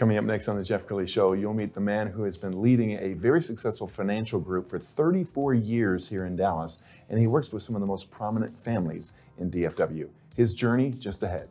Coming up next on the Jeff Crilley Show, you'll meet the man who has been leading a very successful financial group for 34 years here in Dallas, and he works with some of the most prominent families in DFW. His journey just ahead.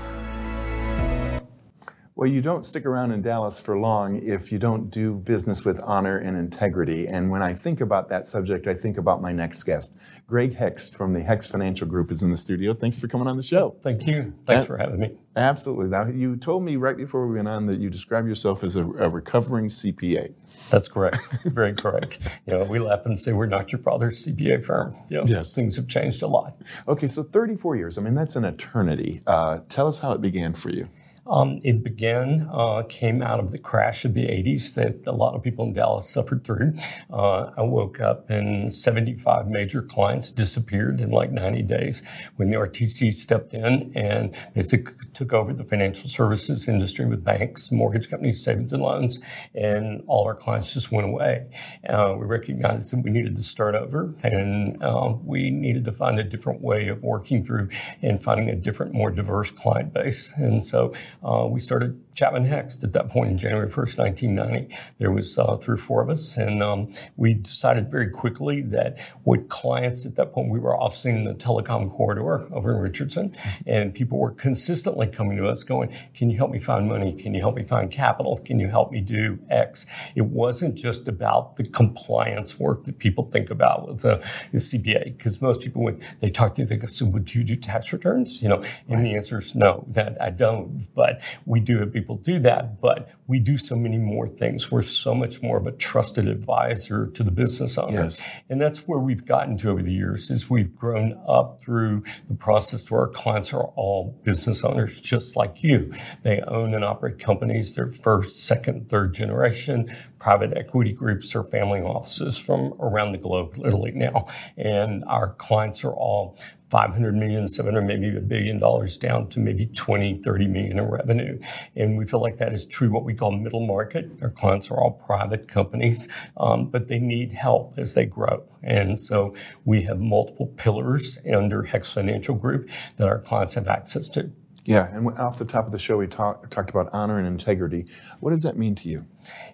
Well, you don't stick around in Dallas for long if you don't do business with honor and integrity. And when I think about that subject, I think about my next guest. Greg Hext from the Hext Financial Group is in the studio. Thanks for coming on the show. Thank you. Thanks for having me. Absolutely. Now, you told me right before we went on that you describe yourself as a, a recovering CPA. That's correct. Very correct. You know, we laugh and say we're not your father's CPA firm. You know, Yes. things have changed a lot. Okay, so 34 years. I mean, that's an eternity. Uh, tell us how it began for you. Um, it began, uh, came out of the crash of the 80s that a lot of people in Dallas suffered through. Uh, I woke up and 75 major clients disappeared in like 90 days when the RTC stepped in and basically took over the financial services industry with banks, mortgage companies, savings and loans, and all our clients just went away. Uh, we recognized that we needed to start over and uh, we needed to find a different way of working through and finding a different, more diverse client base. And so Uh, we started Chapman Hext at that point in January 1st, 1990. There was uh, three or four of us, and um, we decided very quickly that with clients at that point, we were officing in the telecom corridor over in Richardson, and people were consistently coming to us going, can you help me find money? Can you help me find capital? Can you help me do X? It wasn't just about the compliance work that people think about with the, the CPA, because most people, when they talk to you, they go, so would you do tax returns? You know, and the answer is no, that I don't, but we do have people do that, but we do so many more things. We're so much more of a trusted advisor to the business owner. Yes. And that's where we've gotten to over the years is we've grown up through the process where our clients are all business owners just like you. They own and operate companies. They're first, second, third generation private equity groups or family offices from around the globe, literally now. And our clients are all 500 million, 700, maybe a billion dollars down to maybe 20, 30 million in revenue. And we feel like that is true what we call middle market. Our clients are all private companies, um, but they need help as they grow. And so we have multiple pillars under Hext Financial Group that our clients have access to. Yeah, and off the top of the show, we talk, talked about honor and integrity. What does that mean to you?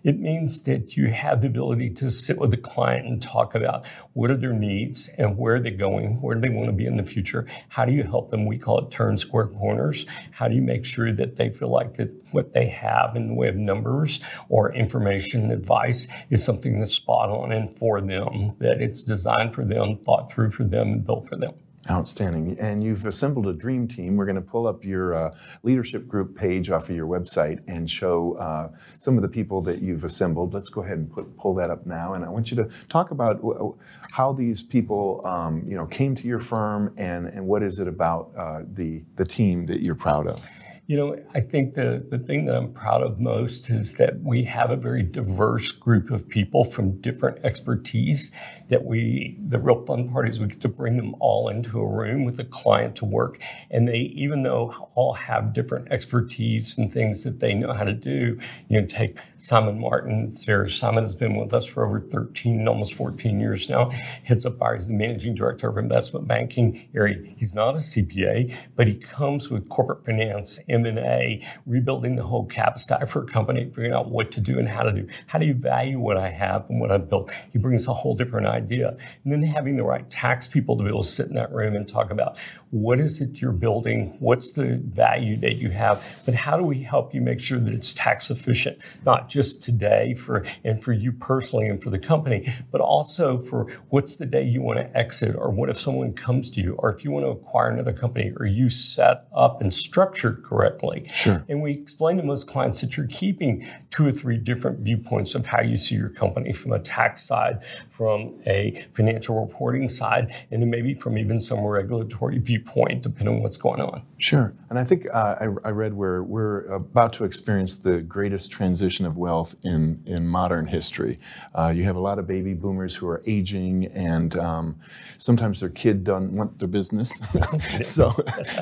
It means that you have the ability to sit with the client and talk about what are their needs and where are they going, where do they want to be in the future, how do you help them? We call it turn square corners. How do you make sure that they feel like that what they have in the way of numbers or information and advice is something that's spot on and for them, that it's designed for them, thought through for them, and built for them. Outstanding. And you've assembled a dream team. We're going to pull up your uh, leadership group page off of your website and show uh, some of the people that you've assembled. Let's go ahead and put, pull that up now. And I want you to talk about w- how these people, um, you know, came to your firm and, and what is it about uh, the, the team that you're proud of? You know, I think the, the thing that I'm proud of most is that we have a very diverse group of people from different expertise that we, the real fun part is we get to bring them all into a room with a client to work. And they, even though all have different expertise and things that they know how to do, you know, take Simon Martin there. Simon has been with us for over 13, almost 14 years now. Heads up our, he's the managing director of investment banking area. He's not a CPA, but he comes with corporate finance M&A, rebuilding the whole cap stack for a company, figuring out what to do and how to do. How do you value what I have and what I've built? He brings a whole different idea. And then having the right tax people to be able to sit in that room and talk about what is it you're building, what's the value that you have, but how do we help you make sure that it's tax efficient, not just today for and for you personally and for the company, but also for what's the day you want to exit, or what if someone comes to you, or if you want to acquire another company, are you set up and structured correctly? Sure. And we explain to most clients that you're keeping two or three different viewpoints of how you see your company from a tax side, from a financial reporting side, and then maybe from even some regulatory viewpoint, depending on what's going on. Sure. And I think uh, I, I read where we're about to experience the greatest transition of wealth in, in modern history. Uh, you have a lot of baby boomers who are aging, and um, sometimes their kid doesn't want their business. so,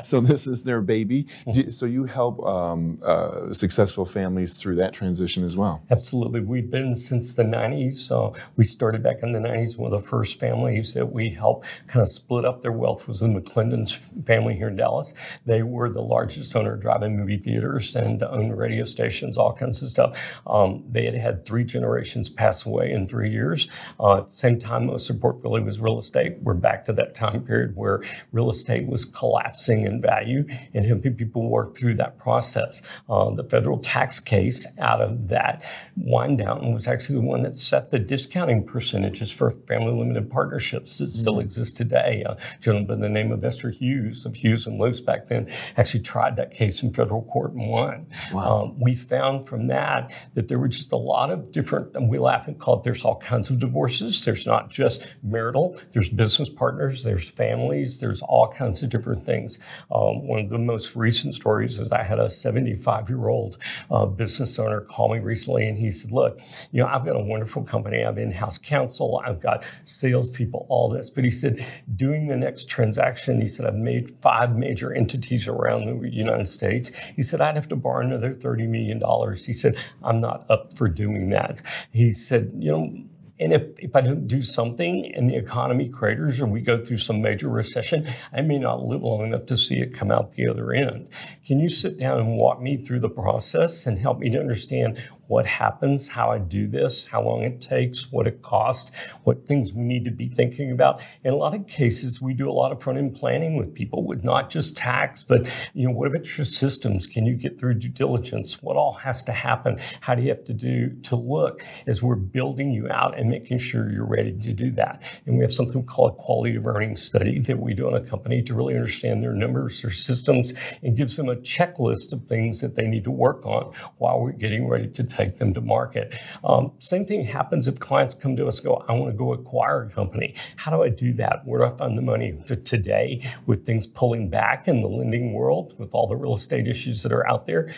so this is their baby. So you help um, uh, successful families through that transition as well. Absolutely. We've been since the 90s. So we started back in the 90s. One of the first families that we helped kind of split up their wealth was the McClendon's family here in Dallas. They were the largest owner of drive-in movie theaters and owned radio stations, all kinds of stuff. Um, they had had three generations pass away in three years. Uh, at the same time, most of portfolio was real estate. We're back to that time period where real estate was collapsing in value and helping people work through that process. Uh, the federal tax case out of that wind down was actually the one that set the discounting percentages for family limited partnerships that still exist today. A gentleman by the name of Esther Hughes of Hughes and Luce back then actually tried that case in federal court and won. Um, we found from that that there were just a lot of different, and we laugh and call it, there's all kinds of divorces. There's not just marital, there's business partners, there's families, there's all kinds of different things. Um, one of the most recent stories is I had a 75 year old uh, business owner call me recently and he said, Look, you know, I've got a wonderful company. I have in house counsel, I've got salespeople, all this. But he said, doing the next transaction, he said, I've made five major entities around the United States. He said, I'd have to borrow another $30 million. He said, I'm not up for doing that. He said, you know, and if, if I don't do something and the economy craters or we go through some major recession, I may not live long enough to see it come out the other end. Can you sit down and walk me through the process and help me to understand what happens, how I do this, how long it takes, what it costs, what things we need to be thinking about. In a lot of cases, we do a lot of front end planning with people with not just tax, but you know, what about your systems? Can you get through due diligence? What all has to happen? How do you have to do to look as we're building you out and making sure you're ready to do that? And we have something called a quality of earnings study that we do on a company to really understand their numbers, their systems, and gives them a checklist of things that they need to work on while we're getting ready to take them to market. Um, same thing happens if clients come to us and go, I want to go acquire a company. How do I do that? Where do I find the money? For today, with things pulling back in the lending world, with all the real estate issues that are out there,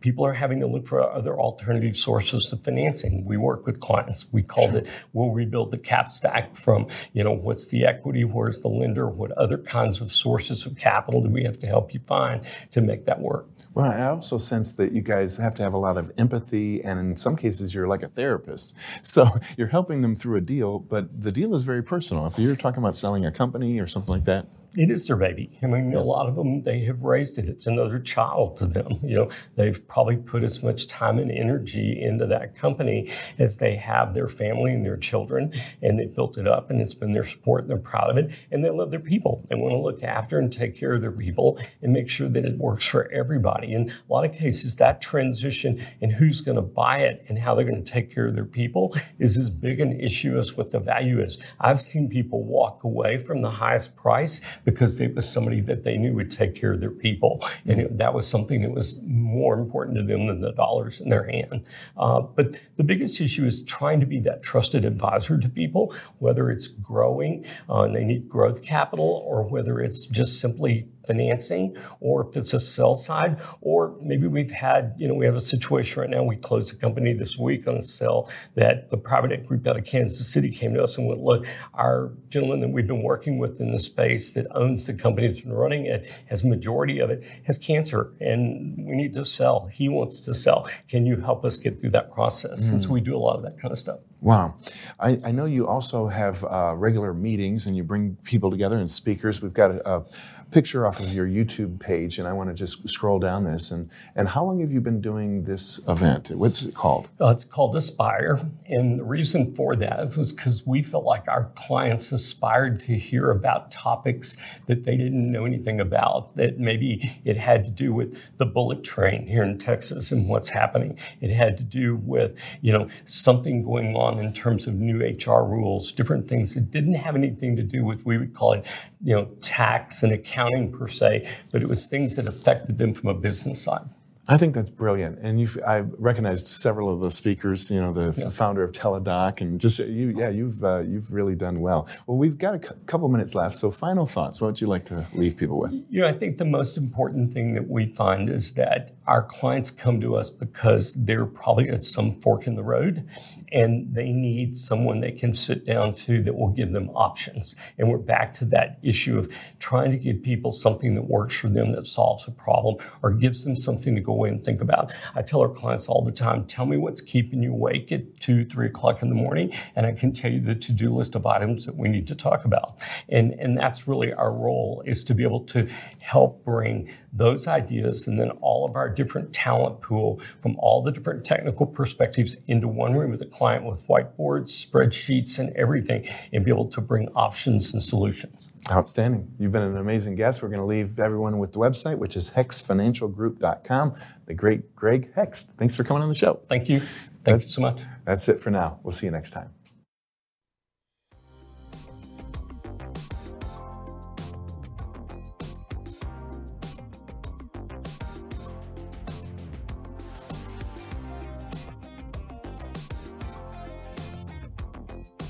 people are having to look for other alternative sources of financing. We work with clients. We called it, we'll rebuild the cap stack from, you know, what's the equity, where's the lender, what other kinds of sources of capital do we have to help you find to make that work? Well, I also sense that you guys have to have a lot of empathy, and in some cases, you're like a therapist. So you're helping them through a deal, but the deal is very personal. If you're talking about selling a company or something like that, it is their baby. I mean, a lot of them, they have raised it. It's another child to them. You know, they've probably put as much time and energy into that company as they have their family and their children, and they built it up, and it's been their support, and they're proud of it, and they love their people. They want to look after and take care of their people and make sure that it works for everybody. In a lot of cases, that transition and who's going to buy it and how they're going to take care of their people is as big an issue as what the value is. I've seen people walk away from the highest price because it was somebody that they knew would take care of their people. And it, that was something that was more important to them than the dollars in their hand. Uh, but the biggest issue is trying to be that trusted advisor to people, whether it's growing uh, and they need growth capital or whether it's just simply financing or if it's a sell side or maybe we've had you know we have a situation right now we closed a company this week on a sale that the private equity group out of kansas city came to us and went look our gentleman that we've been working with in the space that owns the company that's been running it, has majority of it, has cancer, and we need to sell. He wants to sell. Can you help us get through that process? Mm. And so we do a lot of that kind of stuff. Wow. I, I know you also have uh, regular meetings and you bring people together and speakers. We've got a, a picture off of your YouTube page, and I want to just scroll down this. And, and how long have you been doing this event? What's it called? Uh, it's called Aspire. And the reason for that was because we felt like our clients aspired to hear about topics that they didn't know anything about, that maybe it had to do with the bullet train here in Texas and what's happening. It had to do with, you know, something going on in terms of new HR rules, different things that didn't have anything to do with, we would call it, you know, tax and accounting per se, but it was things that affected them from a business side. I think that's brilliant, and you've I recognized several of the speakers. You know, the yeah. founder of Teladoc, and just you, yeah, you've uh, you've really done well. Well, we've got a c- couple minutes left, so final thoughts. What would you like to leave people with? You know, I think the most important thing that we find is that our clients come to us because they're probably at some fork in the road, and they need someone they can sit down to that will give them options. And we're back to that issue of trying to give people something that works for them that solves a problem or gives them something to go away and think about. I tell our clients all the time, tell me what's keeping you awake at two, three o'clock in the morning, and I can tell you the to-do list of items that we need to talk about. And, and that's really our role is to be able to help bring those ideas and then all of our different talent pool from all the different technical perspectives into one room with a client with whiteboards, spreadsheets, and everything, and be able to bring options and solutions. Outstanding. You've been an amazing guest. We're going to leave everyone with the website, which is hextfinancialgroup.com. The great Greg Hext. Thanks for coming on the show. Thank you. Thank that's, you so much. That's it for now. We'll see you next time.